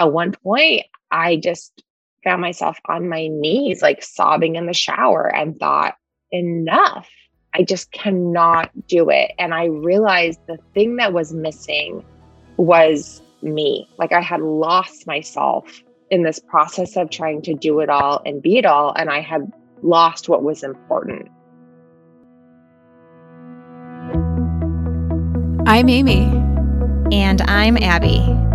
at one point, I just found myself on my knees, like sobbing in the shower, and thought, enough. I just cannot do it. And I realized the thing that was missing was me. Like I had lost myself in this process of trying to do it all and be it all. And I had lost what was important. I'm Amy. And I'm Abby.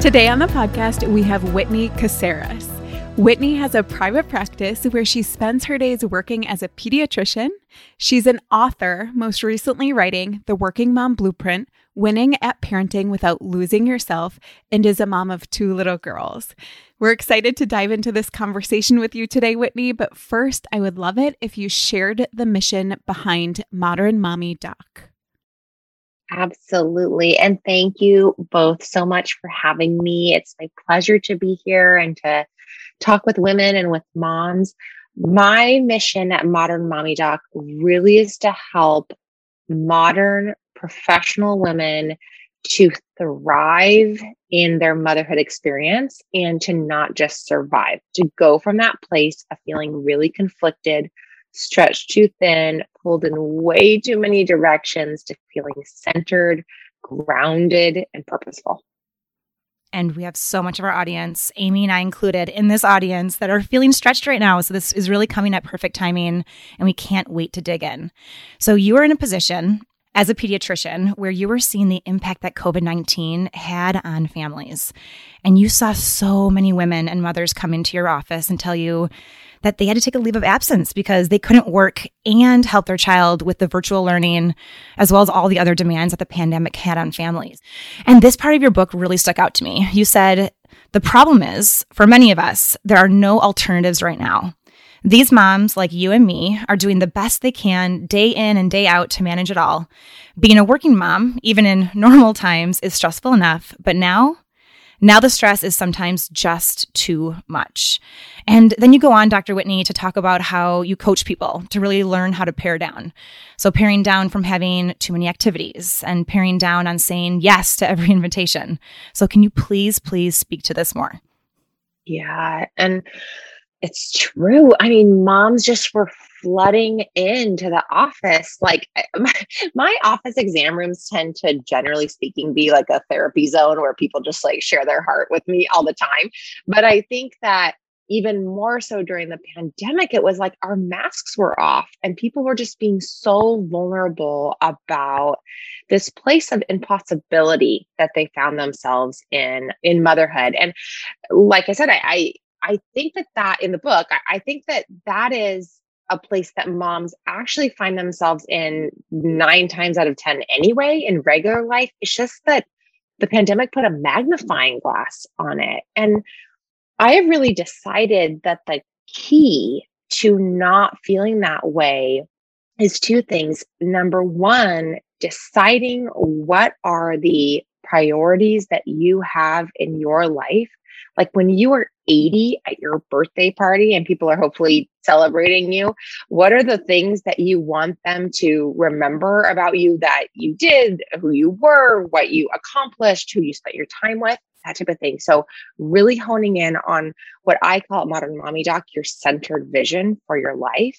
Today on the podcast, we have Whitney Casares. Whitney has a private practice where she spends her days working as a pediatrician. She's an author, most recently writing The Working Mom Blueprint Winning at Parenting Without Losing Yourself, and is a mom of two little girls. We're excited to dive into this conversation with you today, Whitney. But first, I would love it if you shared the mission behind Modern Mommy Doc. Absolutely. And thank you both so much for having me. It's my pleasure to be here and to talk with women and with moms. My mission at Modern Mommy Doc really is to help modern professional women to thrive in their motherhood experience and to not just survive, to go from that place of feeling really conflicted, stretched too thin, pulled in way too many directions to feeling centered, grounded, and purposeful. And we have so much of our audience, Amy and I included, in this audience that are feeling stretched right now. So this is really coming at perfect timing, and we can't wait to dig in. So you are in a position as a pediatrician where you were seeing the impact that COVID 19 had on families. And you saw so many women and mothers come into your office and tell you, that they had to take a leave of absence because they couldn't work and help their child with the virtual learning, as well as all the other demands that the pandemic had on families. And this part of your book really stuck out to me. You said, the problem is, for many of us, there are no alternatives right now. These moms, like you and me, are doing the best they can day in and day out to manage it all. Being a working mom, even in normal times, is stressful enough, but now now the stress is sometimes just too much. And then you go on, Dr. Whitney, to talk about how you coach people to really learn how to pare down. So paring down from having too many activities and paring down on saying yes to every invitation. So can you please, please speak to this more? Yeah. And it's true. I mean, moms just were flooding into the office. Like my, my, office exam rooms tend to, generally speaking, be like a therapy zone where people just like share their heart with me all the time. But I think that even more so during the pandemic, it was like our masks were off and people were just being so vulnerable about this place of impossibility that they found themselves in in motherhood. And like I said, I, I I think that that in the book, I, I think that that is a place that moms actually find themselves in nine times out of 10 anyway in regular life. It's just that the pandemic put a magnifying glass on it. And I have really decided that the key to not feeling that way is two things. Number one, deciding what are the priorities that you have in your life like when you are 80 at your birthday party and people are hopefully celebrating you, what are the things that you want them to remember about you that you did, who you were, what you accomplished, who you spent your time with? That type of thing. So, really honing in on what I call Modern Mommy Doc, your centered vision for your life.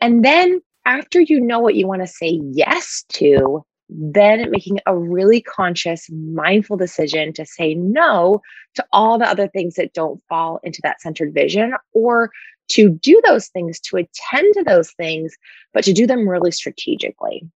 And then after you know what you want to say yes to, then making a really conscious, mindful decision to say no to all the other things that don't fall into that centered vision or to do those things, to attend to those things, but to do them really strategically.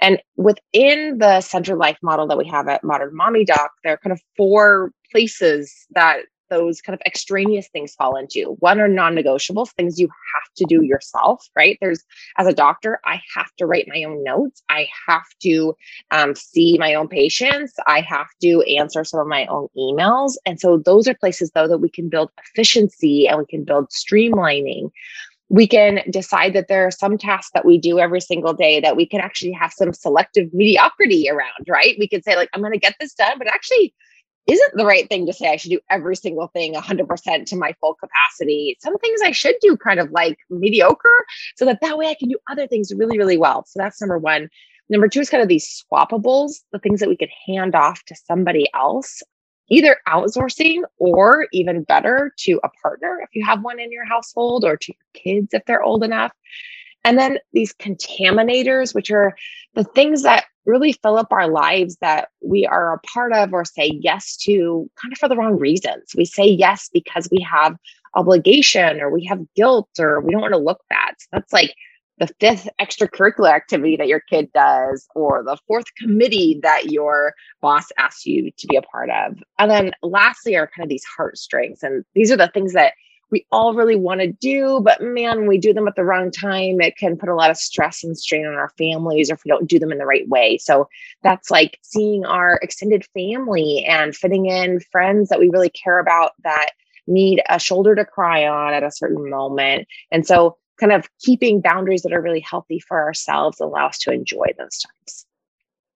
And within the centered life model that we have at Modern Mommy Doc, there are kind of four places that those kind of extraneous things fall into. One are non negotiables, things you have to do yourself, right? There's, as a doctor, I have to write my own notes. I have to um, see my own patients. I have to answer some of my own emails. And so those are places, though, that we can build efficiency and we can build streamlining we can decide that there are some tasks that we do every single day that we can actually have some selective mediocrity around, right? We could say, like, I'm going to get this done, but actually isn't the right thing to say I should do every single thing 100% to my full capacity. Some things I should do kind of like mediocre so that that way I can do other things really, really well. So that's number one. Number two is kind of these swappables, the things that we could hand off to somebody else either outsourcing or even better to a partner if you have one in your household or to your kids if they're old enough. And then these contaminators, which are the things that really fill up our lives that we are a part of or say yes to kind of for the wrong reasons. We say yes because we have obligation or we have guilt or we don't want to look bad. So that's like the fifth extracurricular activity that your kid does or the fourth committee that your boss asks you to be a part of and then lastly are kind of these heartstrings and these are the things that we all really want to do but man we do them at the wrong time it can put a lot of stress and strain on our families or if we don't do them in the right way so that's like seeing our extended family and fitting in friends that we really care about that need a shoulder to cry on at a certain moment and so kind of keeping boundaries that are really healthy for ourselves allow us to enjoy those times.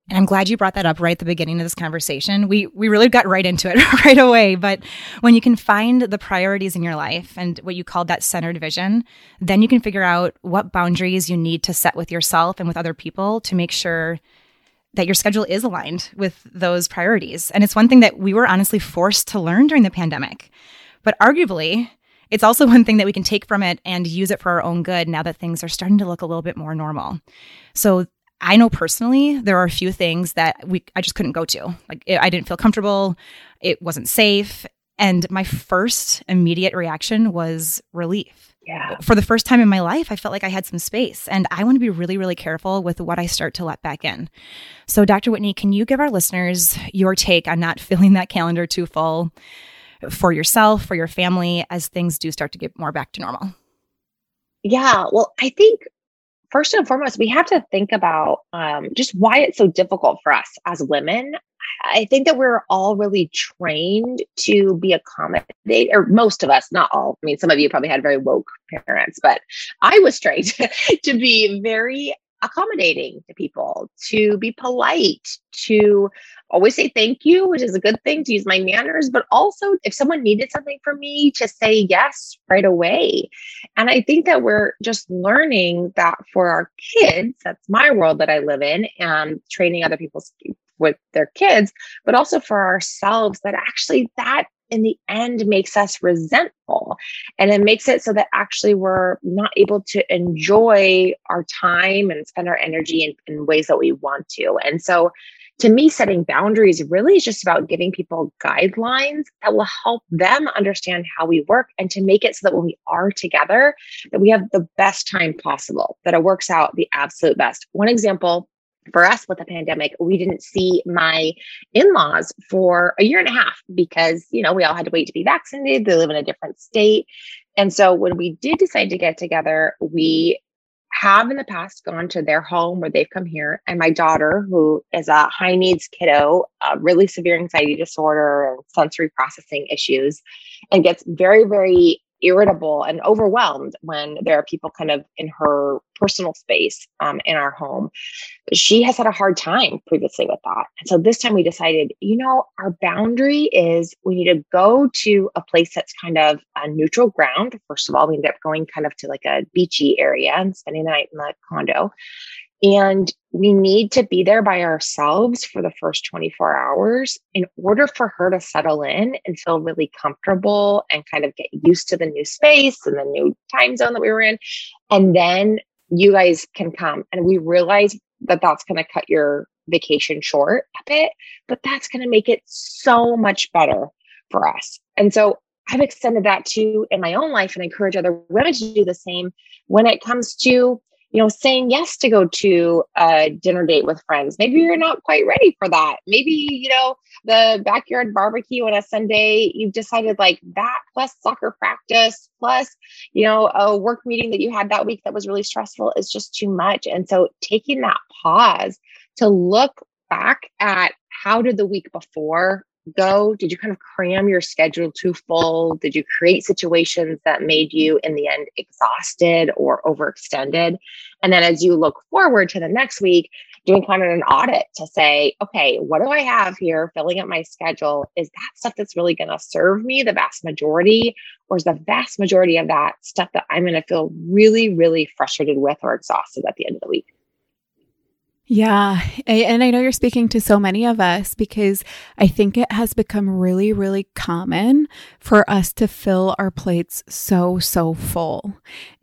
And I'm glad you brought that up right at the beginning of this conversation. We we really got right into it right away. But when you can find the priorities in your life and what you called that centered vision, then you can figure out what boundaries you need to set with yourself and with other people to make sure that your schedule is aligned with those priorities. And it's one thing that we were honestly forced to learn during the pandemic. But arguably, it's also one thing that we can take from it and use it for our own good now that things are starting to look a little bit more normal. So I know personally there are a few things that we I just couldn't go to. Like I didn't feel comfortable, it wasn't safe, and my first immediate reaction was relief. Yeah. For the first time in my life, I felt like I had some space, and I want to be really, really careful with what I start to let back in. So, Dr. Whitney, can you give our listeners your take on not filling that calendar too full? for yourself, for your family, as things do start to get more back to normal? Yeah, well, I think first and foremost, we have to think about um, just why it's so difficult for us as women. I think that we're all really trained to be accommodated, or most of us, not all. I mean, some of you probably had very woke parents, but I was trained to be very accommodating to people, to be polite, to always say thank you, which is a good thing to use my manners, but also if someone needed something from me, to say yes right away. And I think that we're just learning that for our kids, that's my world that I live in, and training other people's with their kids, but also for ourselves that actually that in the end makes us resentful. And it makes it so that actually we're not able to enjoy our time and spend our energy in, in ways that we want to. And so to me, setting boundaries really is just about giving people guidelines that will help them understand how we work and to make it so that when we are together, that we have the best time possible, that it works out the absolute best. One example for us with the pandemic, we didn't see my in laws for a year and a half because, you know, we all had to wait to be vaccinated. They live in a different state. And so when we did decide to get together, we have in the past gone to their home where they've come here. And my daughter, who is a high needs kiddo, a really severe anxiety disorder and sensory processing issues, and gets very, very irritable and overwhelmed when there are people kind of in her personal space um, in our home. She has had a hard time previously with that. And so this time we decided, you know, our boundary is we need to go to a place that's kind of a neutral ground. First of all, we ended up going kind of to like a beachy area and spending the night in the condo. And we need to be there by ourselves for the first 24 hours in order for her to settle in and feel really comfortable and kind of get used to the new space and the new time zone that we were in. And then you guys can come. And we realize that that's going to cut your vacation short a bit, but that's going to make it so much better for us. And so I've extended that to in my own life and encourage other women to do the same when it comes to you know, saying yes to go to a dinner date with friends. Maybe you're not quite ready for that. Maybe, you know, the backyard barbecue on a Sunday, you've decided like that plus soccer practice plus, you know, a work meeting that you had that week that was really stressful is just too much. And so taking that pause to look back at how did the week before go? Did you kind of cram your schedule too full? Did you create situations that made you, in the end, exhausted or overextended? And then as you look forward to the next week, doing kind of an audit to say, okay, what do I have here filling up my schedule? Is that stuff that's really going to serve me the vast majority? Or is the vast majority of that stuff that I'm going to feel really, really frustrated with or exhausted at the end of the week? Yeah. And I know you're speaking to so many of us because I think it has become really, really common for us to fill our plates so, so full.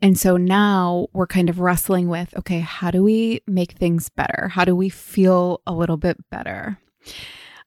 And so now we're kind of wrestling with okay, how do we make things better? How do we feel a little bit better?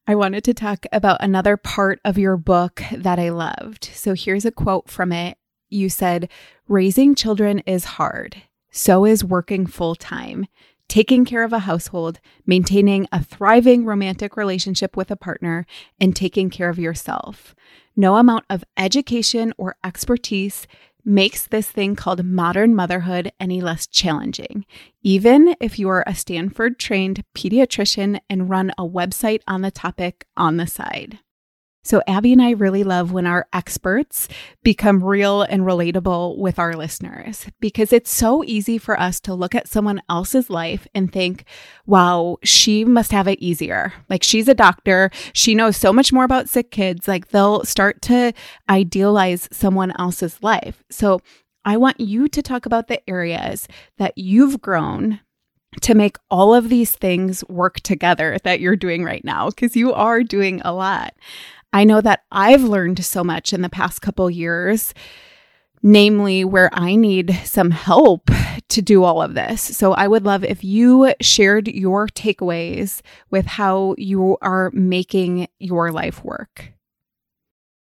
I wanted to talk about another part of your book that I loved. So here's a quote from it. You said, Raising children is hard. So is working full time taking care of a household, maintaining a thriving romantic relationship with a partner, and taking care of yourself. No amount of education or expertise makes this thing called modern motherhood any less challenging, even if you are a Stanford trained pediatrician and run a website on the topic on the side. So, Abby and I really love when our experts become real and relatable with our listeners because it's so easy for us to look at someone else's life and think, wow, she must have it easier. Like, she's a doctor. She knows so much more about sick kids. Like, they'll start to idealize someone else's life. So, I want you to talk about the areas that you've grown to make all of these things work together that you're doing right now because you are doing a lot. I know that I've learned so much in the past couple years, namely where I need some help to do all of this. So I would love if you shared your takeaways with how you are making your life work.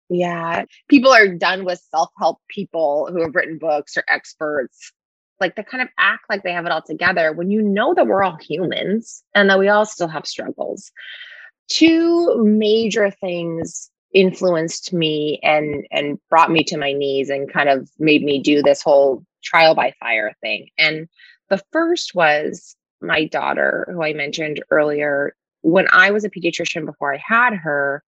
Yeah. People are done with self help people who have written books or experts. Like they kind of act like they have it all together when you know that we're all humans and that we all still have struggles two major things influenced me and and brought me to my knees and kind of made me do this whole trial by fire thing. And the first was my daughter, who I mentioned earlier. When I was a pediatrician before I had her,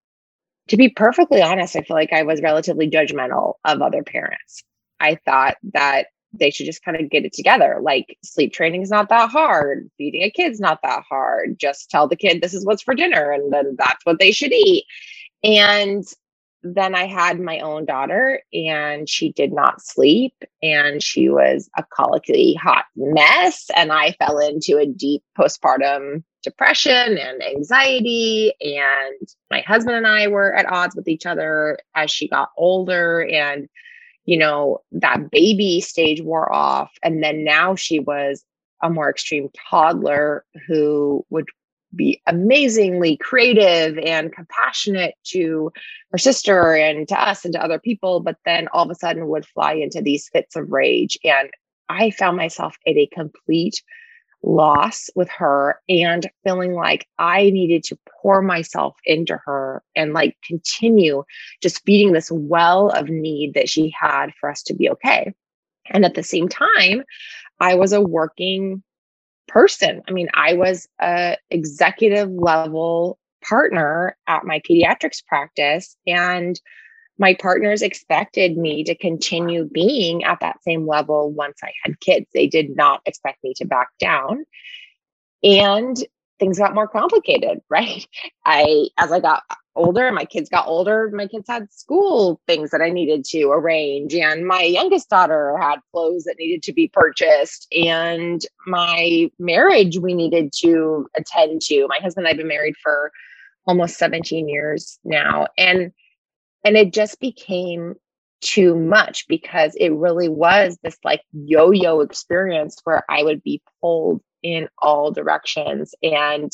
to be perfectly honest, I feel like I was relatively judgmental of other parents. I thought that they should just kind of get it together. Like sleep training is not that hard. Feeding a kid's not that hard. Just tell the kid this is what's for dinner and then that's what they should eat. And then I had my own daughter and she did not sleep and she was a colicky hot mess. And I fell into a deep postpartum depression and anxiety. And my husband and I were at odds with each other as she got older. And you know, that baby stage wore off. And then now she was a more extreme toddler who would be amazingly creative and compassionate to her sister and to us and to other people, but then all of a sudden would fly into these fits of rage. And I found myself at a complete loss with her and feeling like I needed to pour myself into her and like continue just feeding this well of need that she had for us to be okay. And at the same time, I was a working person. I mean, I was a executive level partner at my pediatrics practice and my partners expected me to continue being at that same level once I had kids. They did not expect me to back down. And things got more complicated, right? I, as I got older, my kids got older, my kids had school things that I needed to arrange. And my youngest daughter had clothes that needed to be purchased. And my marriage we needed to attend to. My husband and I have been married for almost 17 years now. And and it just became too much because it really was this like yo yo experience where I would be pulled in all directions. And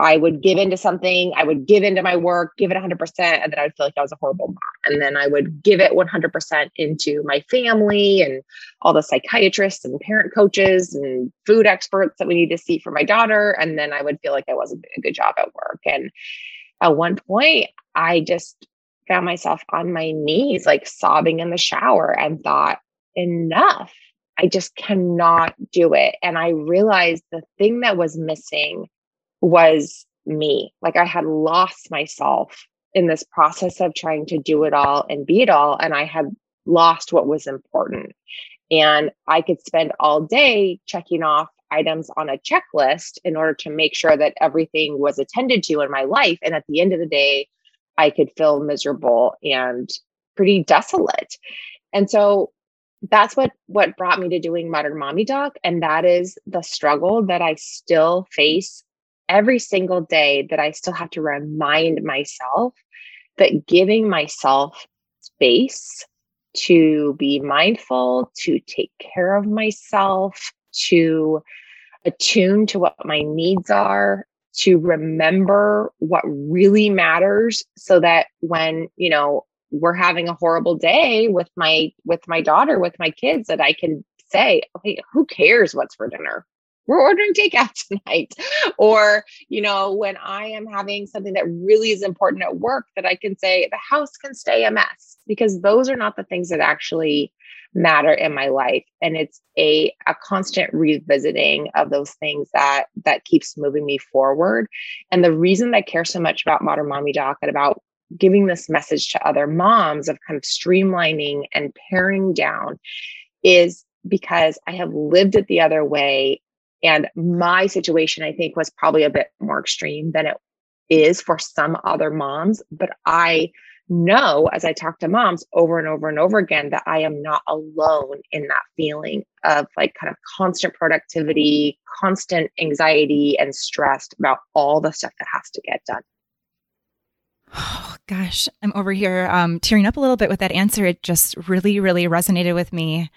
I would give into something, I would give into my work, give it 100%, and then I would feel like I was a horrible mom. And then I would give it 100% into my family and all the psychiatrists and parent coaches and food experts that we need to see for my daughter. And then I would feel like I wasn't doing a good job at work. And at one point, I just found myself on my knees, like sobbing in the shower, and thought, enough. I just cannot do it. And I realized the thing that was missing was me. Like I had lost myself in this process of trying to do it all and be it all. And I had lost what was important. And I could spend all day checking off items on a checklist in order to make sure that everything was attended to in my life. And at the end of the day, I could feel miserable and pretty desolate. And so that's what what brought me to doing modern mommy doc and that is the struggle that i still face every single day that I still have to remind myself that giving myself space to be mindful, to take care of myself, to attune to what my needs are, to remember what really matters so that when, you know, we're having a horrible day with my with my daughter with my kids that I can say, okay, who cares what's for dinner? we're ordering takeout tonight. Or, you know, when I am having something that really is important at work, that I can say the house can stay a mess because those are not the things that actually matter in my life and it's a a constant revisiting of those things that that keeps moving me forward and the reason i care so much about modern mommy doc and about giving this message to other moms of kind of streamlining and paring down is because i have lived it the other way and my situation, I think, was probably a bit more extreme than it is for some other moms. But I know as I talk to moms over and over and over again that I am not alone in that feeling of like kind of constant productivity, constant anxiety, and stressed about all the stuff that has to get done. Oh, gosh, I'm over here um, tearing up a little bit with that answer. It just really, really resonated with me.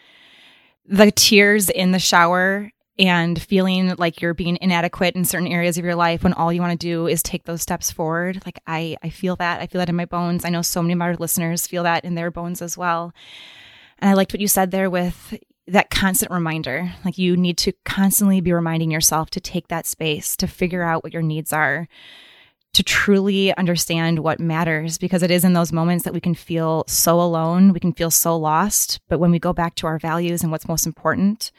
The tears in the shower and feeling like you're being inadequate in certain areas of your life when all you want to do is take those steps forward. Like I, I feel that. I feel that in my bones. I know so many of our listeners feel that in their bones as well. And I liked what you said there with that constant reminder. Like you need to constantly be reminding yourself to take that space, to figure out what your needs are, to truly understand what matters, because it is in those moments that we can feel so alone, we can feel so lost. But when we go back to our values and what's most important,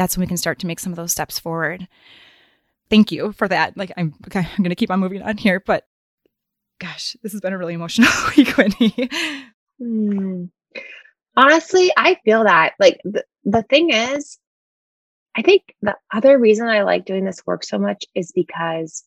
that's when we can start to make some of those steps forward. Thank you for that. Like I'm okay, I'm to keep on moving on here, but gosh, this has been a really emotional week, Whitney. Hmm. Honestly, I feel that. Like the, the thing is, I think the other reason I like doing this work so much is because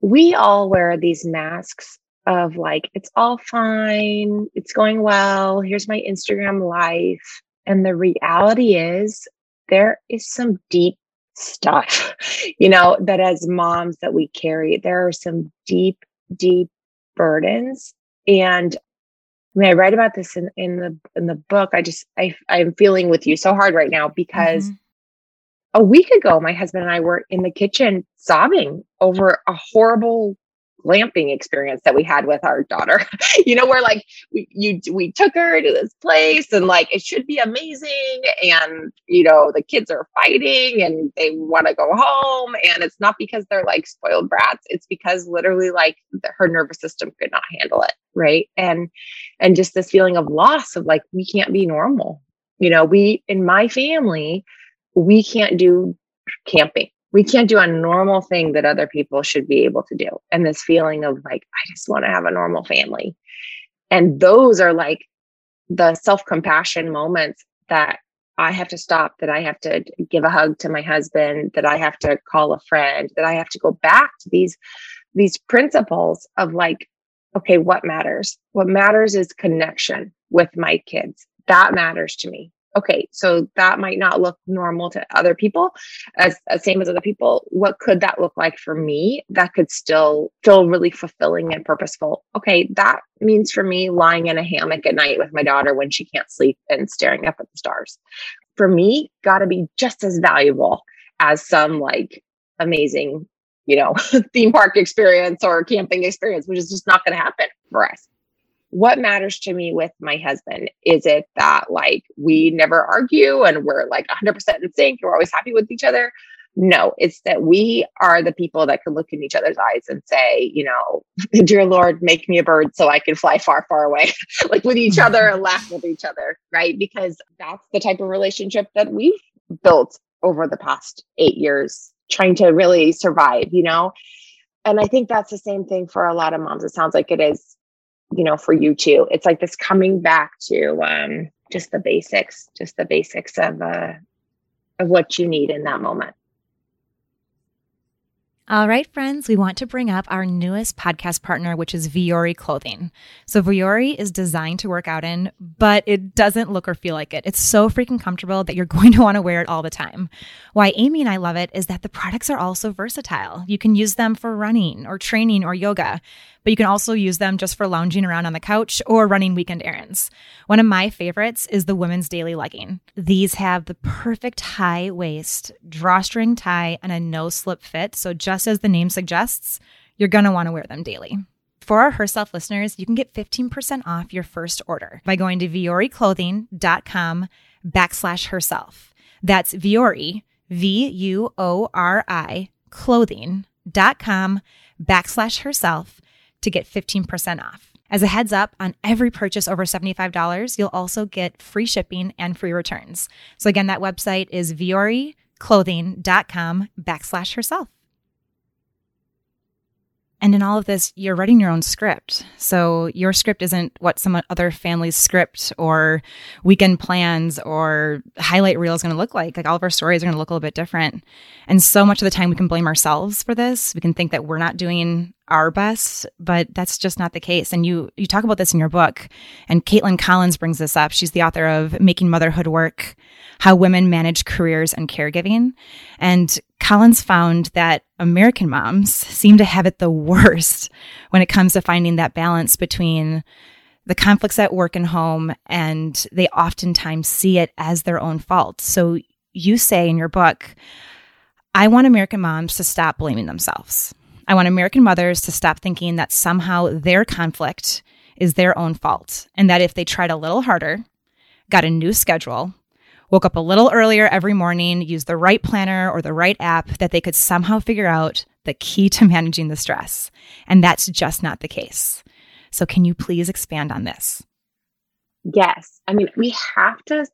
we all wear these masks of like, it's all fine, it's going well, here's my Instagram life. And the reality is, there is some deep stuff, you know, that as moms that we carry, there are some deep, deep burdens. And I mean, I write about this in, in the in the book. I just I I'm feeling with you so hard right now because mm-hmm. a week ago my husband and I were in the kitchen sobbing over a horrible glamping experience that we had with our daughter. you know, where like we you we took her to this place and like it should be amazing and you know the kids are fighting and they want to go home and it's not because they're like spoiled brats it's because literally like the, her nervous system could not handle it, right? And and just this feeling of loss of like we can't be normal. You know, we in my family we can't do camping we can't do a normal thing that other people should be able to do. And this feeling of like, I just want to have a normal family. And those are like the self compassion moments that I have to stop, that I have to give a hug to my husband, that I have to call a friend, that I have to go back to these, these principles of like, okay, what matters? What matters is connection with my kids. That matters to me okay so that might not look normal to other people as, as same as other people. What could that look like for me that could still feel really fulfilling and purposeful? Okay that means for me lying in a hammock at night with my daughter when she can't sleep and staring up at the stars. For me got to be just as valuable as some like amazing you know, theme park experience or camping experience, which is just not going to happen for us. What matters to me with my husband is it that like we mm-hmm. never argue and we're like 100% in sync, and we're always happy with each other? No, it's that we are the people that can look in each other's eyes and say, you know, dear Lord, make me a bird so I can fly far, far away, like with each other and laugh with each other, right? Because that's the type of relationship that we've built over the past eight years, trying to really survive, you know? And I think that's the same thing for a lot of moms. It sounds like it is, you know, for you too. It's like this coming back to um, just the basics, just the basics of uh, of what you need in that moment. All right, friends, we want to bring up our newest podcast partner, which is Vuori Clothing. So, Vuori is designed to work out in, but it doesn't look or feel like it. It's so freaking comfortable that you're going to want to wear it all the time. Why Amy and I love it is that the products are also versatile. You can use them for running or training or yoga but you can also use them just for lounging around on the couch or running weekend errands. One of my favorites is the women's daily legging. These have the perfect high waist, drawstring tie, and a no slip fit. So, just as the name suggests, you're going to want to wear them daily. For our Herself listeners, you can get 15% off your first order by going to vuoriclothing.com backslash herself. That's Vuori, V U O R I, clothing.com backslash herself to get 15% off. As a heads up, on every purchase over $75, you'll also get free shipping and free returns. So again, that website is vuoriclothing.com backslash herself. And in all of this, you're writing your own script. So your script isn't what some other family's script or weekend plans or highlight reel is going to look like. Like all of our stories are going to look a little bit different. And so much of the time we can blame ourselves for this. We can think that we're not doing our best, but that's just not the case. And you you talk about this in your book, and Caitlyn Collins brings this up. She's the author of Making Motherhood Work: How Women Manage Careers and Caregiving. And Collins found that American moms seem to have it the worst when it comes to finding that balance between the conflicts at work and home, and they oftentimes see it as their own fault. So you say in your book, I want American moms to stop blaming themselves. I want American mothers to stop thinking that somehow their conflict is their own fault and that if they tried a little harder, got a new schedule, woke up a little earlier every morning, used the right planner or the right app, that they could somehow figure out the key to managing the stress. And that's just not the case. So, can you please expand on this? Yes. I mean, we have to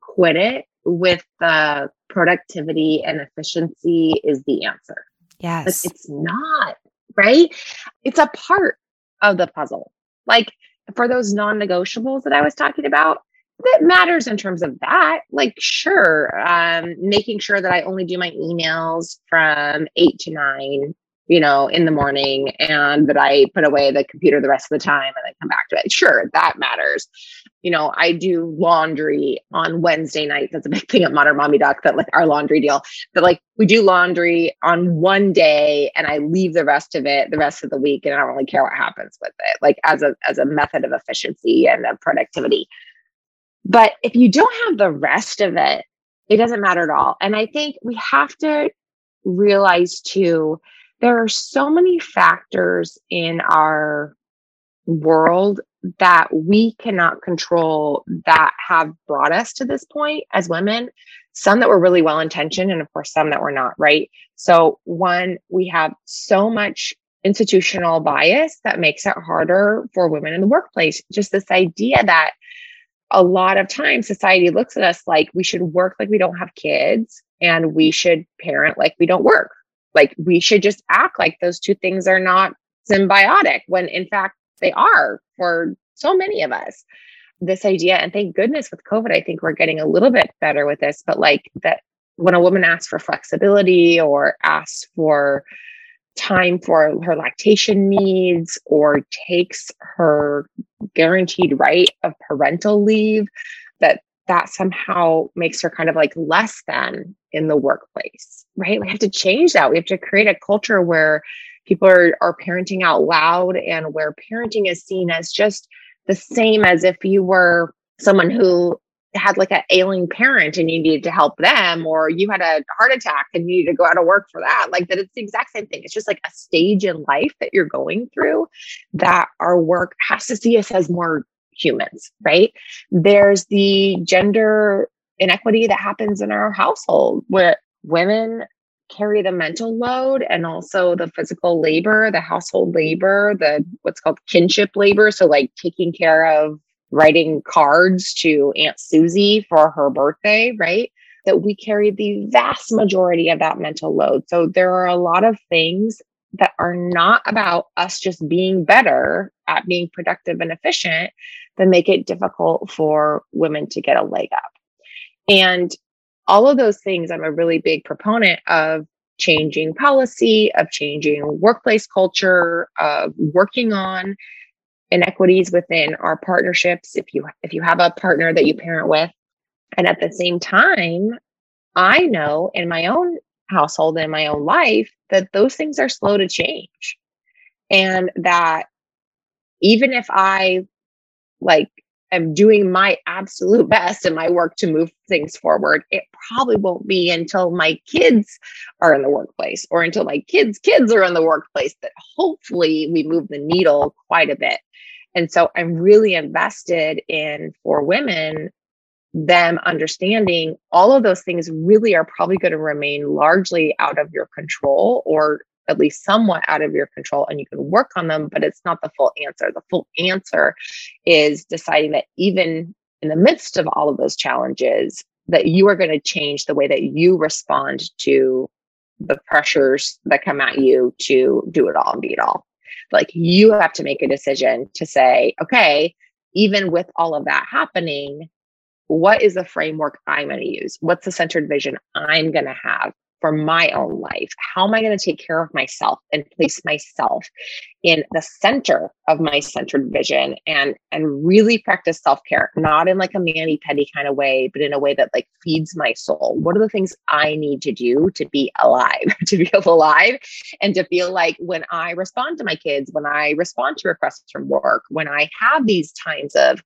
quit it with the productivity and efficiency is the answer. Yes. But it's not, right? It's a part of the puzzle. Like for those non negotiables that I was talking about, that matters in terms of that. Like, sure, um, making sure that I only do my emails from eight to nine you know, in the morning and that I put away the computer the rest of the time and then come back to it. Sure, that matters. You know, I do laundry on Wednesday nights. That's a big thing at Modern Mommy Doc that like our laundry deal that like we do laundry on one day and I leave the rest of it the rest of the week and I don't really care what happens with it, like as a as a method of efficiency and of productivity. But if you don't have the rest of it, it doesn't matter at all. And I think we have to realize too there are so many factors in our world that we cannot control that have brought us to this point as women. Some that were really well intentioned and of course some that were not right? So one we have so much institutional bias that makes it harder for women in the workplace. Just this idea that a lot of times society looks at us like we should work like we don't have kids and we mm-hmm. should parent like we don't work like we should just act like those two things are not symbiotic when in fact they are for so many of us. This idea, and thank goodness with COVID, I think we're getting a little bit better with this, but like that when a woman asks for flexibility or asks for time for her lactation needs or takes her guaranteed right of parental leave, that that somehow makes her kind of like less than in the workplace, right? We have to change that. We have to create a culture where people are, are parenting out loud and where parenting is seen as just the same as if you were someone who had like an ailing parent and you needed to help them, or you had a heart attack and you needed to go out of work for that. Like that, it's the exact same thing. It's just like a stage in life that you're going through that our work has to see us as more humans, right? There's the gender inequity that happens in our household where women carry the mental load and also the physical labor, the household labor, the what's called kinship labor. So, like taking care of writing cards to Aunt Susie for her birthday, right? That we carry the vast majority of that mental load. So, there are a lot of things that are not about us just being better at being productive and efficient that make it difficult for women to get a leg up. And all of those things, I'm a really big proponent of changing policy, of changing workplace culture, of working on inequities within our partnerships if you if you have a partner that you parent with. And at the same time i know in my own household and in my own life that those things are slow to change. And that even if i like am doing my absolute best in my work to move things forward, it probably won't be until my kids are in the workplace or until my kids' kids are in the workplace that hopefully we move the needle quite a bit. And so I'm really invested in for women them understanding all of those things really are probably going to remain largely out of your control or at least somewhat out of your control and you can work on them, but it's not the full answer. The full answer is deciding that even in the midst of all of those challenges, that you are going to change the way that you respond to the pressures that come at you to do it all and be it all. Like you have to make a decision to say, okay, even with all of that happening, what is the framework I'm going to use? What's the centered vision I'm going to have? For my own life? How am I going to take care of myself and place myself in the center of my centered vision and and really practice self-care, not in like a mani petty kind of way, but in a way that like feeds my soul. What are the things I need to do to be alive, to be alive and to feel like when I respond to my kids, when I respond to requests from work, when I have these times of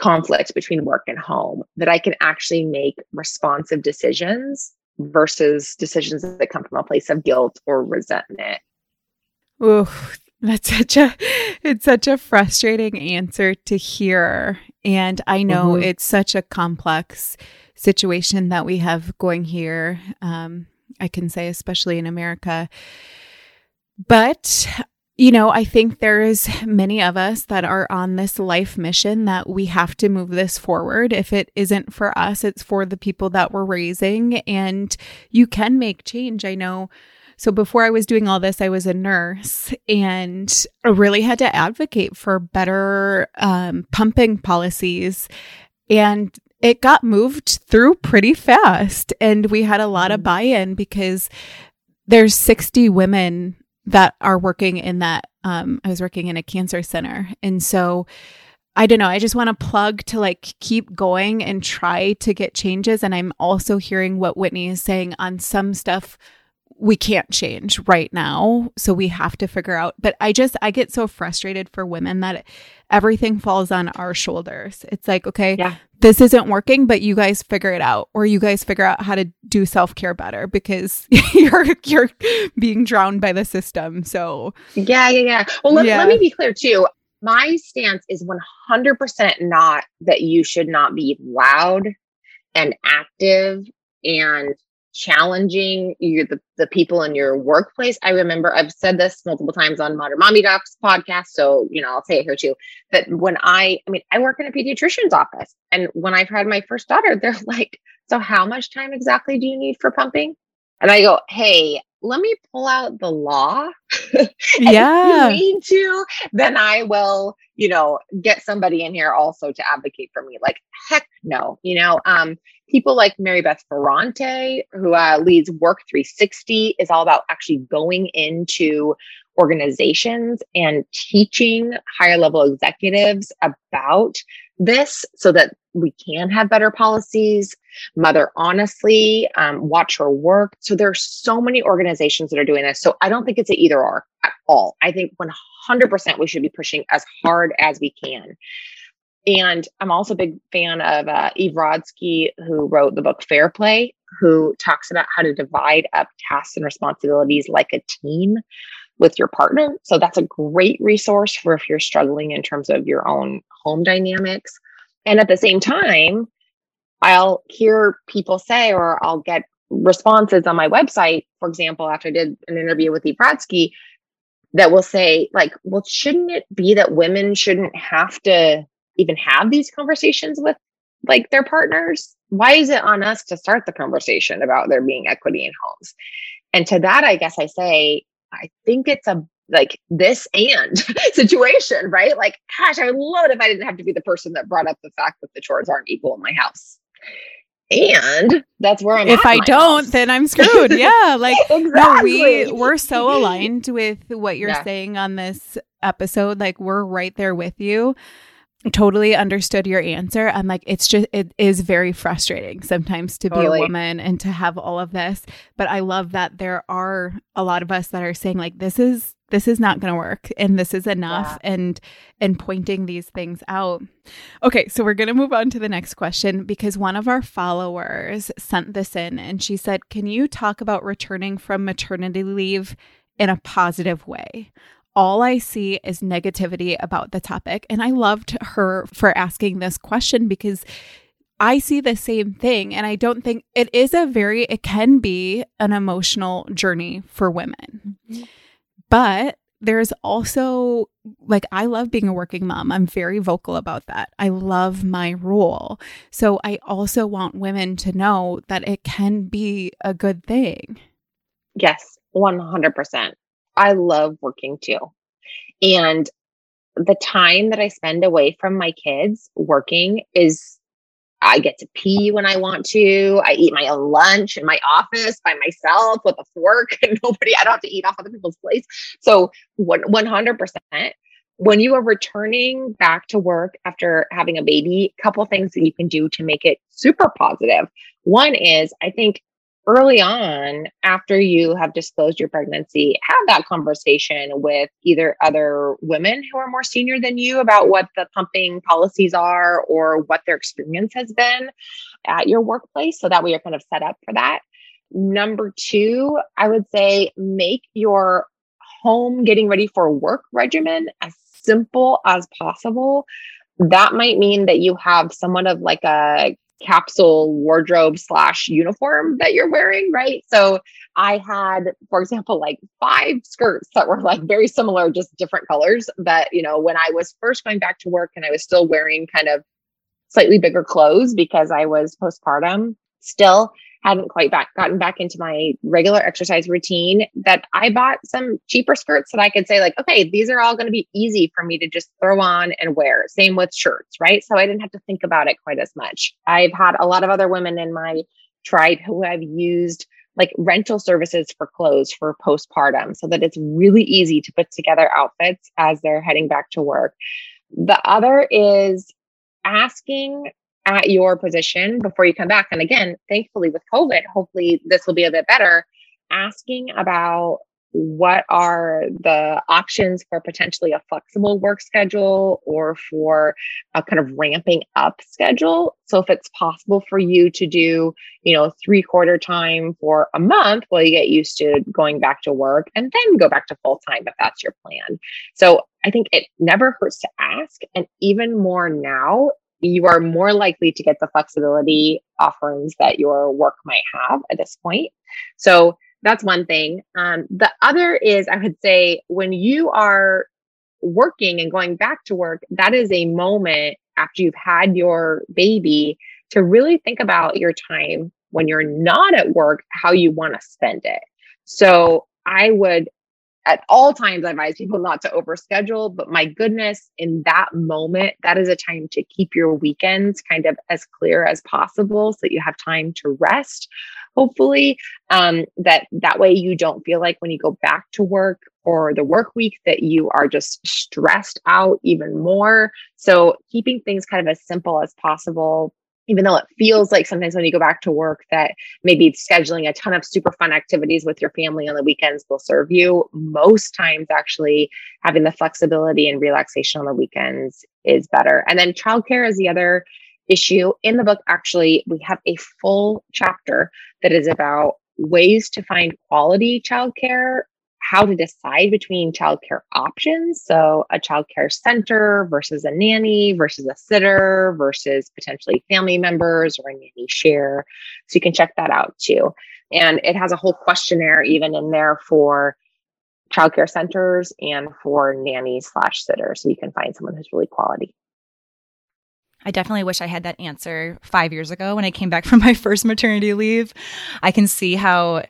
conflict between work and home, that I can actually make responsive decisions versus decisions that come from a place of guilt or resentment. Oh, that's such a it's such a frustrating answer to hear. And I know mm-hmm. it's such a complex situation that we have going here. Um, I can say, especially in America. But you know, I think there's many of us that are on this life mission that we have to move this forward. If it isn't for us, it's for the people that we're raising and you can make change. I know. So before I was doing all this, I was a nurse and I really had to advocate for better um, pumping policies. And it got moved through pretty fast. And we had a lot of mm. buy in because there's 60 women that are working in that. Um, I was working in a cancer center. And so I don't know. I just want to plug to like keep going and try to get changes. And I'm also hearing what Whitney is saying on some stuff we can't change right now. So we have to figure out. But I just, I get so frustrated for women that everything falls on our shoulders. It's like, okay, yeah. this isn't working, but you guys figure it out, or you guys figure out how to do self care better because you're you're being drowned by the system. So yeah, yeah, yeah. Well, let, yeah. let me be clear too. My stance is 100% not that you should not be loud and active and challenging you the, the people in your workplace. I remember i've said this multiple times on modern mommy docs podcast so you know i'll say it here too. That when i i mean i work in a pediatrician's office and when i've had my first daughter they're like so how much time exactly do you need for pumping? And i go hey let me pull out the law. yeah. if you need to, then I will, you know, get somebody in here also to advocate for me. Like, heck no, you know, um, people like Mary Beth Ferrante, who uh, leads Work 360, is all about actually going into organizations and teaching higher level executives about this so that we can have better policies. Mother Honestly, um, watch her work. So there are so many organizations that are doing this. So I don't think it's an either or at all. I think 100% we should be pushing as hard as we can. And I'm also a big fan of uh, Eve Rodsky, who wrote the book Fair Play, who talks about how to divide up tasks and responsibilities like a team with your partner. So that's a great resource for if you're struggling in terms of your own home dynamics. And at the same time, I'll hear people say, or I'll get responses on my website, for example, after I did an interview with Rodsky, that will say, like, well, shouldn't it be that women shouldn't have to even have these conversations with like their partners? Why is it on us to start the conversation about there being equity in homes? And to that, I guess I say, I think it's a like this and situation, right? Like, gosh, I would love it if I didn't have to be the person that brought up the fact that the chores aren't equal in my house. And that's where I'm. If I don't, house. then I'm screwed. Yeah, like exactly. no, we we're so aligned with what you're Yeah. saying on this episode. Like we're right there with you. Totally understood your answer. I'm like, it's just it is very frustrating sometimes to be a woman and to have all of this. But I love that there are a lot of us that are saying like this is this is not going to work and this is enough and and pointing these things out. Okay, so we're going to move on to the next question because one of our followers sent this in and she said, "Can you talk about returning from maternity leave in a positive way?" All I see is negativity about the topic. And I loved her for asking this question because I see the same thing. And I don't think it is a very, it can be an emotional journey for women. Mm-hmm. But there's also like I love being a working mom. I'm very vocal about that. I love my role. So I also want women to know that it can be a good thing. Yes, 100%. I love working too. And the time that I spend away from my kids working is I get to pee when I want to. I eat my own lunch in my office by myself with a fork and nobody, I don't have to eat off other people's plates. So one- 100%. When you are returning back to work after having a baby, couple things that you can do to make it super positive. One is I think early on after you have disclosed your pregnancy have that conversation with either other women who are more senior than you about what the pumping policies are or what their experience has been at your workplace so that way you're kind of set up for that. Number two i would say make your home getting ready for work regimen as simple as possible. That might mean that you have somewhat of like a capsule wardrobe slash uniform that you're wearing, right? So I had, for example, like five skirts that were like very similar, just different colors. That, you know, when I was first going back to work and I was still wearing kind of slightly bigger clothes because I was postpartum, still hadn't quite back gotten back into my regular exercise routine that I bought some cheaper skirts that I could say like okay these are all going to be easy for me to just throw on and wear. Same with shirts right? So I didn't have to think about it quite as much. I've had a lot of other women in my tribe who have used like rental services for clothes for postpartum so that it's really easy to put together outfits as they're heading back to work. The other is asking at your position before you come back. And again, thankfully with COVID, hopefully this will be a bit better. Asking about what are the options for potentially a flexible work schedule or for a kind of ramping up schedule. So if it's possible for you to do, you know, three quarter time for a month while you get used to going back to work and then go back to full time if that's your plan. So I think it never hurts to ask. And even more now, you are more likely to get the flexibility offerings that your work might have at this point. So that's one thing. Um, the other is, I would say, when you are working and going back to work, that is a moment after you've had your baby to really think about your time when you're not at work, how you want to spend it. So I would at all times I advise people not to overschedule, but my goodness, in that moment, that is a time to keep your weekends kind of as clear as possible so that you have time to rest. Hopefully, um, that that way you don't feel like when you go back to work or the work week that you are just stressed out even more. So keeping things kind of as simple as possible even though it feels like sometimes when you go back to work that maybe scheduling a ton of super fun activities with your family on the weekends will serve you. Most times actually having the flexibility and relaxation on the weekends is better. And then childcare is the other issue. In the book actually we have a full chapter that is about ways to find quality childcare how to decide between childcare options. So, a childcare center versus a nanny versus a sitter versus potentially family members or a nanny share. So, you can check that out too. And it has a whole questionnaire even in there for childcare centers and for nannies slash sitters. So, you can find someone who's really quality. I definitely wish I had that answer five years ago when I came back from my first maternity leave. I can see how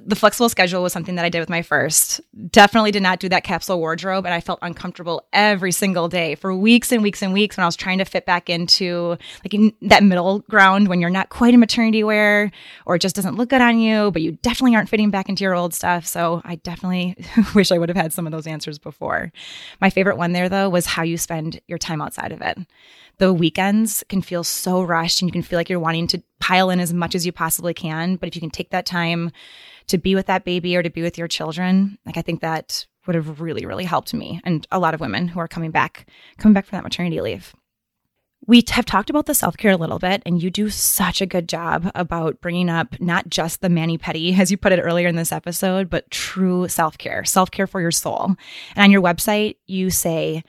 the flexible schedule was something that I did with my first. Definitely did not do that capsule wardrobe, and I felt uncomfortable every single day for weeks and weeks and weeks when I was trying to fit back into like in that middle ground when you're not quite in maternity wear or it just doesn't look good on you, but you definitely aren't fitting back into your old stuff. So I definitely wish I would have had some of those answers before. My favorite one there though was how you spend your time outside of it the weekends can feel so rushed and you can feel like you're wanting to pile in as much as you possibly can. But if you can take that time to be with that baby or to be with your children, like I think that would have really, really helped me and a lot of women who are coming back, coming back from that maternity leave. We have talked about the self care a little bit, and you do such a good job about bringing up not just the mani pedi, as you put it earlier in this episode, but true self care, self care for your soul. And on your website, you say,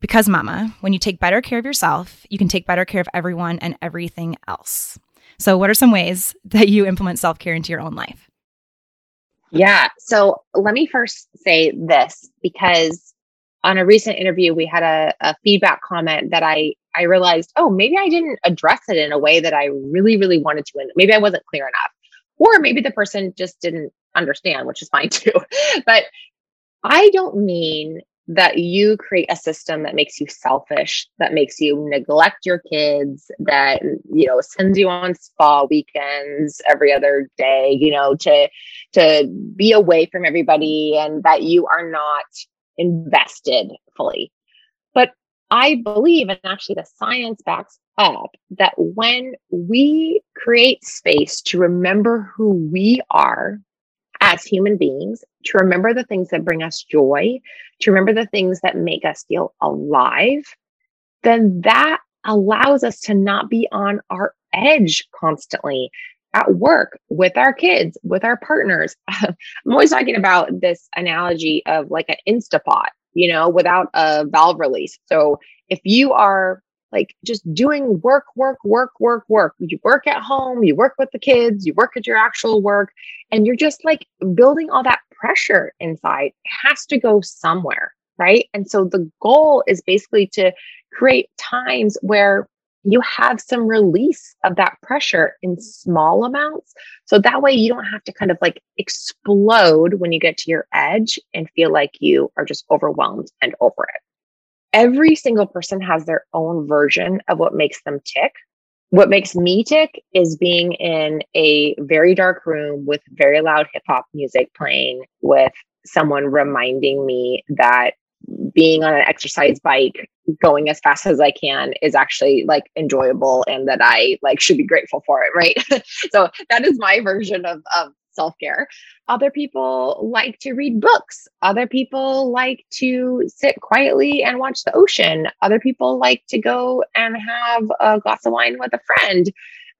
because, mama, when you take better care of yourself, you can take better care of everyone and everything else. So, what are some ways that you implement self care into your own life? Yeah. So, let me first say this because on a recent interview, we had a, a feedback comment that I I realized, oh, maybe I didn't address it in a way that I really, really wanted to. And maybe I wasn't clear enough. Or maybe the person just didn't understand, which is fine too. but I don't mean that you create a system that makes you selfish, that makes you neglect your kids, that you know sends you on spa weekends every other day, you know, to to be away from everybody and that you are not invested fully. But I believe, and actually the science backs up, that when we create space to remember who we are as human beings to remember the things that bring us joy, to remember the things that make us feel alive, then that allows us to not be on our edge constantly at work with our kids, with our partners. I'm always talking about this analogy of like an Instapot, you know, without a valve release. So if you are like just doing work, work, work, work, work. You work at home, you work with the kids, you work at your actual work, and you're just like building all that pressure inside. Has to go somewhere, right? And so the goal is basically to create times where you have some release of that pressure in small amounts. So that way you don't have to kind of like explode when you get to your edge and feel like you are just overwhelmed and over it every single person has their own version of what makes them tick. What makes me tick is being in a very dark room with very loud hip hop music playing, with someone reminding me that being on an exercise bike going as fast as I can is actually like enjoyable and that I like should be grateful for it, right? so that is my version of of self care. Other people like to read books. Other people like to sit quietly and watch the ocean. Other people like to go and have a glass of wine with a friend.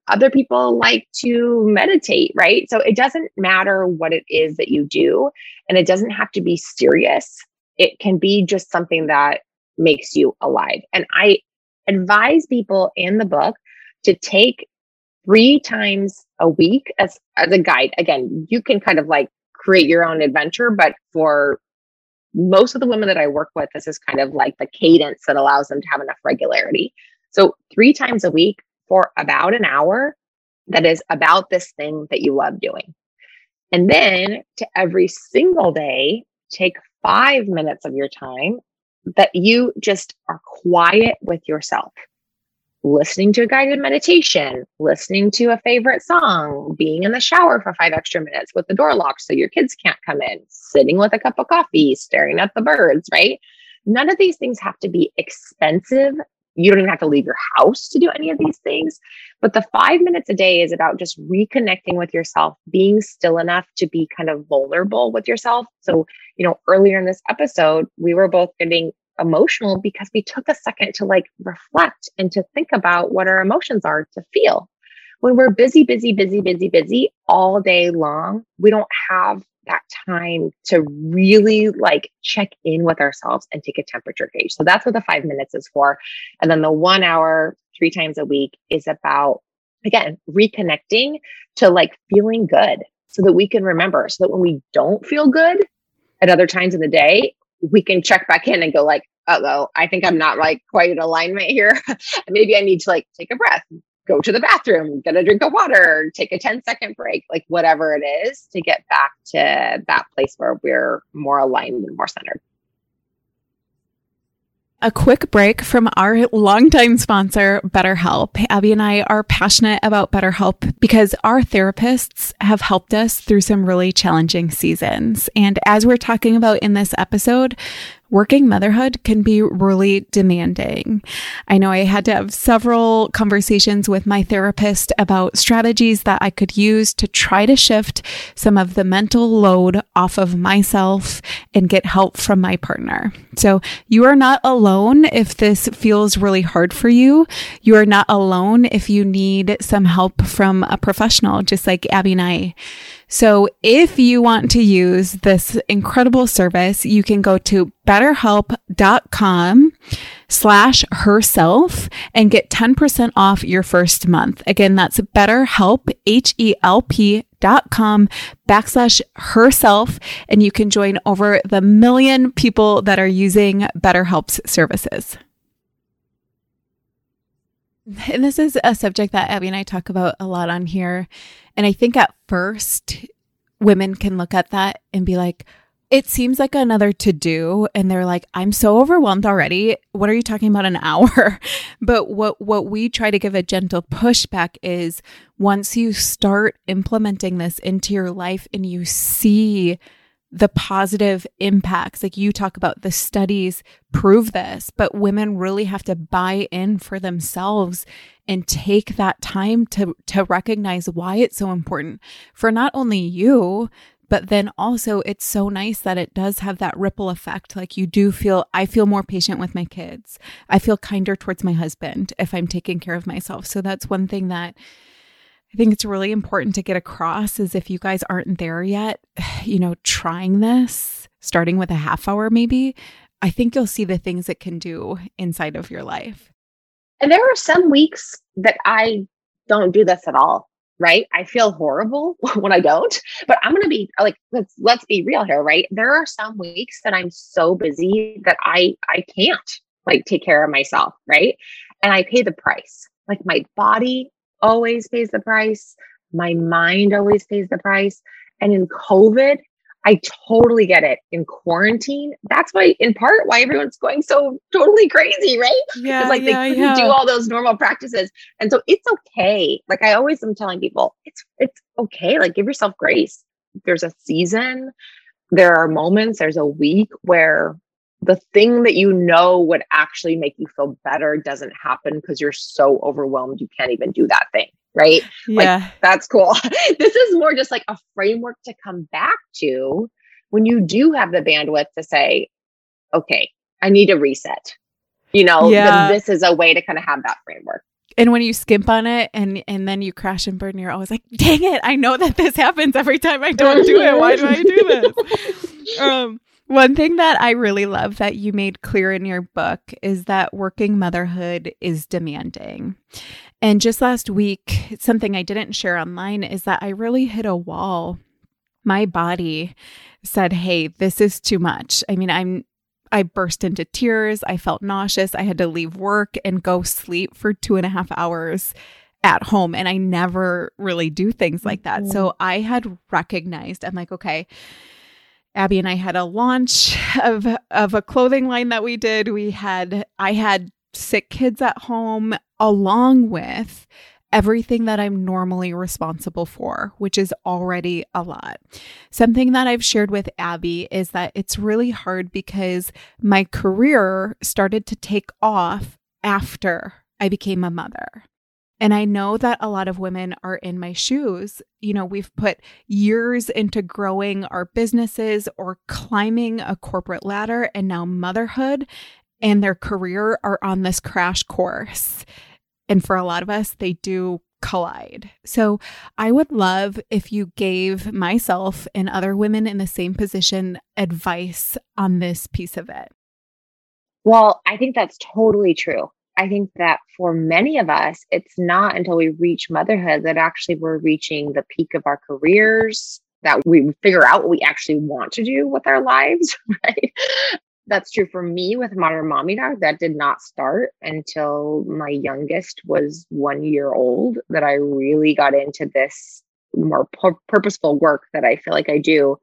Other people like to meditate, right? So it doesn't matter what it is that you do, and it doesn't have to be serious. It can be just something that makes you alive. And I advise people in the book to take three times a week as, as a guide. Again, you can kind of like create your own adventure, but for most of the women that I work with, this is kind of like the cadence that allows them to have enough regularity. So, three times a week for about an hour that is about this thing that you love doing. And then to every single day, take five minutes of your time that you just are quiet with yourself listening to a guided meditation, listening to a favorite song, being in the shower for five extra minutes with the door locked so your kids can't come in, sitting with a cup of coffee, staring at the birds, right? None of these things have to be expensive you don't even have to leave your house to do any of these things. But the five minutes a day is about just reconnecting with yourself, being still enough to be kind of vulnerable with yourself. So, you know, earlier in this episode, we were both getting emotional because we took a second to like reflect and to think about what our emotions are to feel. When we're busy, busy, busy, busy, busy all day long, we don't have that time to really like check in with ourselves and take a temperature gauge. So that's what the five minutes is for. And then the one hour, three times a week is about, again, reconnecting to like feeling good so that we can remember, so that when we don't feel good at other times in the day, we can check back in and go like, oh, I think I'm not like quite in alignment here. Maybe I need to like take a breath, go to the bathroom, get a drink of water, take a 10 second break, like whatever it is to get back to that place where we're more aligned and more centered. A quick break from our longtime sponsor, BetterHelp. Abby and I are passionate about BetterHelp because our therapists have helped us through some really challenging seasons. And as we're talking about in this episode, working motherhood can be really demanding. I know I had to have several conversations with my therapist about strategies that I could use to try to shift some of the mental load off of myself and get help from my partner. So you are not alone if this feels really hard for you. You are not alone if you need some help from a professional, just like Abby and I. So if you want to use this incredible service, you can go to betterhelp.com slash herself and get 10% off your first month. Again, that's betterhelp, H-E-L-P dot com backslash herself. And you can join over the million people that are using BetterHelp's services. And this is a subject that Abby and I talk about a lot on here. And I think at first, women can look at that and be like, it seems like another to do and they're like i'm so overwhelmed already what are you talking about an hour but what what we try to give a gentle pushback is once you start implementing this into your life and you see the positive impacts. Like you talk about the studies prove this, but women really have to buy in for themselves and take that time to to recognize why it's so important for not only you, but then also it's so nice that it does have that ripple effect. Like you do feel I feel more patient with my kids. I feel kinder towards my husband if I'm taking care of myself. So that's one thing that I think it's really important to get across is if you guys aren't there yet, you know, trying this, starting with a half hour maybe, I think you'll see the things it can do inside of your life. And there are some weeks that I don't do this at all, right? I feel horrible when I don't, but I'm going to be like let's let's be real here, right? There are some weeks that I'm so busy that I I can't like take care of myself, right? And I pay the price. Like my body always pays the price. My mind always pays the price. And in COVID, I totally get it. In quarantine, that's why, in part, why everyone's going so totally crazy, right? Yeah, like yeah, they couldn't yeah. do all those normal practices, and so it's okay. Like I always am telling people, it's it's okay. Like give yourself grace. There's a season. There are moments. There's a week where the thing that you know would actually make you feel better doesn't happen because you're so overwhelmed you can't even do that thing right Yeah. like that's cool this is more just like a framework to come back to when you do have the bandwidth to say okay i need a reset you know Yeah. this is a way to kind of have that framework and when you skimp on it and and then you crash and burn, you're always like, dang it, I know that this happens every time I don't do it. Why do I do this? um one thing that I really love that you made clear in your book is that working motherhood is demanding. And just last week, something I didn't share online is that I really hit a wall. My body said, Hey, this is too much. I mean, I'm I burst into tears. I felt nauseous. I had to leave work and go sleep for two and a half hours at home. And I never really do things like that. So mm-hmm. I had recognized, I'm like, okay, Abby and I had a launch of of a clothing line that we did. We had I had sick kids at home along with everything that I'm normally responsible for, which is already a lot. Something that I've shared with Abby is that it's really hard because my career started to take off after I became a mother. And I know that a lot of women are in my shoes. You know, we've put years into growing our businesses or climbing a corporate ladder, and now motherhood and their career are on this crash course. And for a lot of us, they do collide. So I would love if you gave myself and other women in the same position advice on this piece of it. Well, I think that's totally true. I think that for many of us, it's not until we reach motherhood that actually we're reaching the peak of our careers, that we figure out what we actually want to do with our lives, right? That's true for me with Modern Mommy Doc. That did not start until my youngest was one year old, that I really got into this more pu- purposeful work that I feel like I do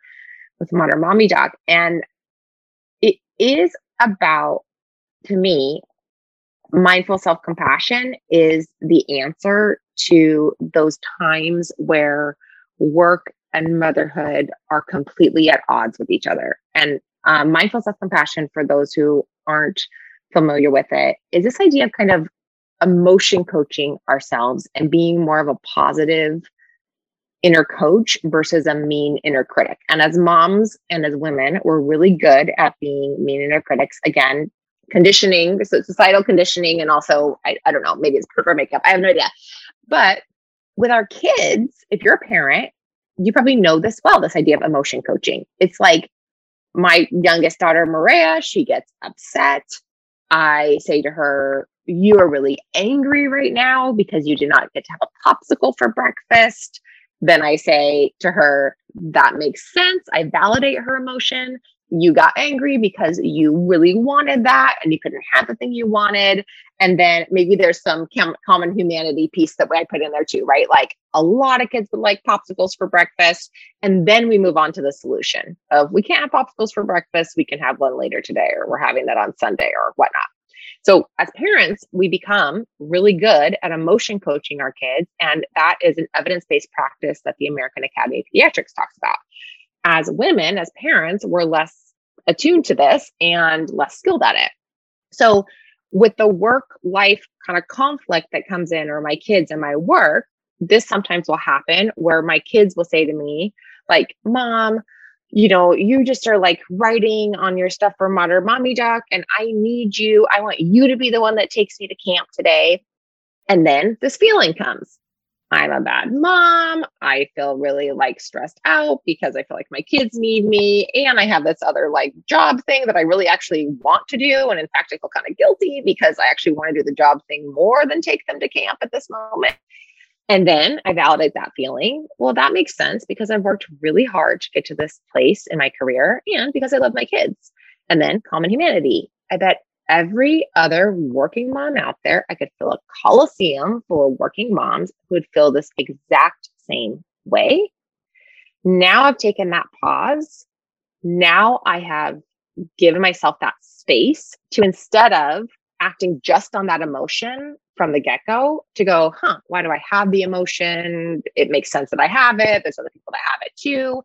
with Modern Mommy Doc. And it is about, to me, mindful self compassion is the answer to those times where work and motherhood are completely at odds with each other. And um, mindful self compassion, for those who aren't familiar with it, is this idea of kind of emotion coaching ourselves and being more of a positive inner coach versus a mean inner critic. And as moms and as women, we're really good at being mean inner critics. Again, conditioning, so societal conditioning, and also I, I don't know, maybe it's prefer makeup. I have no idea. But with our kids, if you're a parent, you probably know this well, this idea of emotion coaching. It's like my youngest daughter, Maria, she gets upset. I say to her, You are really angry right now because you did not get to have a popsicle for breakfast. Then I say to her, That makes sense. I validate her emotion you got angry because you really wanted that and you couldn't have the thing you wanted. And then maybe there's some com- common humanity piece that I put in there too, right? Like a lot of kids would like popsicles for breakfast. And then we move on to the solution of we can't have popsicles for breakfast. We can have one later today, or we're having that on Sunday or whatnot. So, as parents, we become really good at emotion coaching our kids. And that is an evidence based practice that the American Academy of Pediatrics talks about as women, as parents, we're less attuned to this and less skilled at it. So, with the work life kind of conflict that comes in, or my kids and my work, this sometimes will happen where my kids will say to me, like, Mom, you know, you just are like writing on your stuff for Modern Mommy Doc, and I need you. I want you to be the one that takes me to camp today. And then this feeling comes I'm a bad mom. I feel really like stressed out because I feel like my kids need me. And I have this other like job thing that I really actually want to do. And in fact, I feel kind of guilty because I actually want to do the job thing more than take them to camp at this moment. And then I validate that feeling. Well, that makes sense because I've worked really hard to get to this place in my career and because I love my kids. And then common humanity. I bet every other working mom out there, I could fill a coliseum full of working moms who would feel this exact same way. Now I've taken that pause. Now I have given myself that space to instead of acting just on that emotion from the get go, to go, huh, why do I have the emotion? It makes sense that I have it. There's other people that have it too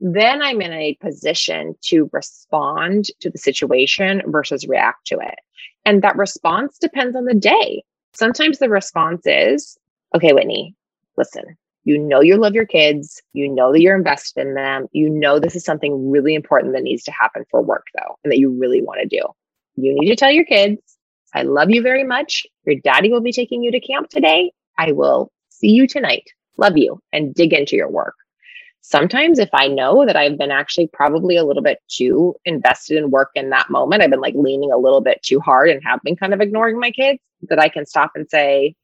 then I'm in a position to respond to the situation versus react to it. And that response depends on the day. Sometimes the response is, okay, Whitney, listen, you know you love your kids, you know that you're invested in them, you know this is something really important that needs to happen for work, though, and that you really want to do. You need to tell your kids, I love you very much. Your daddy will be taking you to camp today. I will see you tonight. Love you and dig into your work. Sometimes, if I know that I've been actually probably a little bit too invested in work in that moment, I've been like leaning a little bit too hard and have been kind of ignoring my kids, that I can stop and say,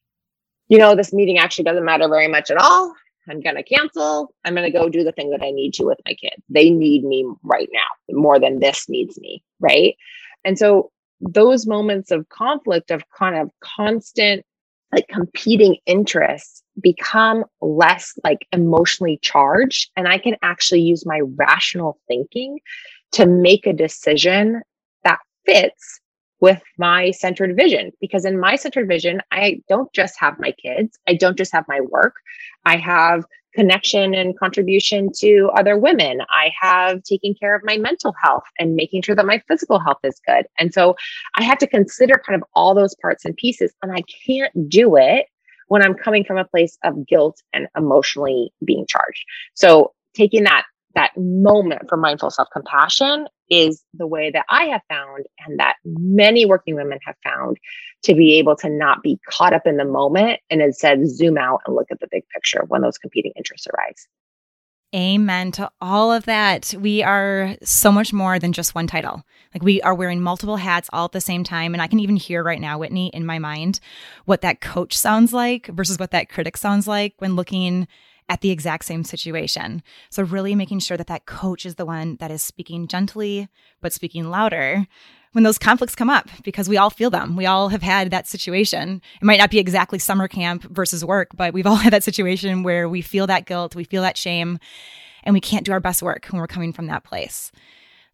you know, this meeting actually doesn't matter very much at all. I'm going to cancel. I'm going to go do the thing that I need to with my kids. They need me right now more than this needs me. Right. And so those moments of conflict, of kind of constant like competing interests become less like emotionally charged and i can actually use my rational thinking to make a decision that fits with my centered vision because in my centered vision i don't just have my kids i don't just have my work i have connection and contribution to other women. I have taken care of my mental health and making sure that my physical health is good. And so I have to consider kind of all those parts and pieces. And I can't do it when I'm coming from a place of guilt and emotionally being charged. So taking that that moment for mindful self-compassion is the way that I have found and that many working women have found to be able to not be caught up in the moment and instead zoom out and look at the big picture when those competing interests arise. Amen to all of that. We are so much more than just one title. Like we are wearing multiple hats all at the same time. And I can even hear right now, Whitney, in my mind, what that coach sounds like versus what that critic sounds like when looking at the exact same situation. So, really making sure that that coach is the one that is speaking gently, but speaking louder when those conflicts come up because we all feel them. We all have had that situation. It might not be exactly summer camp versus work, but we've all had that situation where we feel that guilt, we feel that shame, and we can't do our best work when we're coming from that place.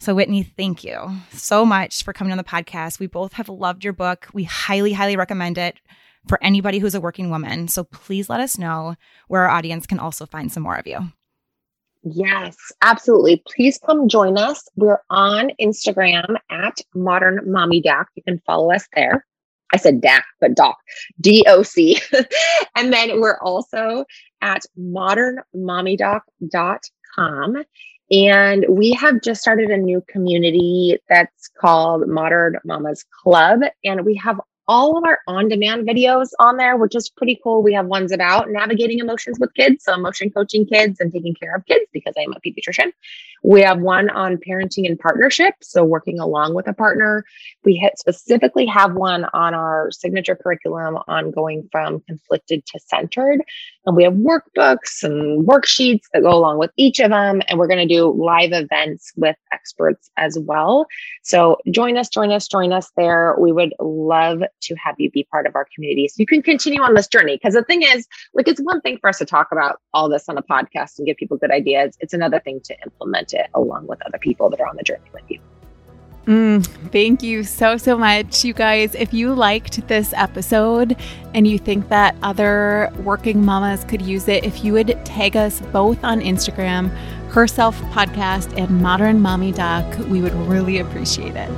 So, Whitney, thank you so much for coming on the podcast. We both have loved your book. We highly, highly recommend it for anybody who's a working woman. So please let us know where our audience can also find some more of you. Yes, absolutely. Please come join us. We're on Instagram at Modern Mommy Doc. You can follow us there. I said DAC, but doc, D O C. and then we're also at modernmommydoc.com. And we have just started a new community that's called Modern Mamas Club. And we have all of our on demand videos on there, which is pretty cool. We have ones about navigating emotions with kids, so emotion coaching kids and taking care of kids because I'm a pediatrician. We have one on parenting and partnership, so working along with a partner. We specifically have one on our signature curriculum on going from conflicted to centered. And we have workbooks and worksheets that go along with each of them. And we're going to do live events with experts as well. So join us, join us, join us there. We would love to have you be part of our community so you can continue on this journey. Because the thing is, like, it's one thing for us to talk about all this on a podcast and give people good ideas, it's another thing to implement it along with other people that are on the journey with you. Mm, thank you so, so much, you guys. If you liked this episode and you think that other working mamas could use it, if you would tag us both on Instagram, Herself Podcast and Modern Mommy Doc, we would really appreciate it.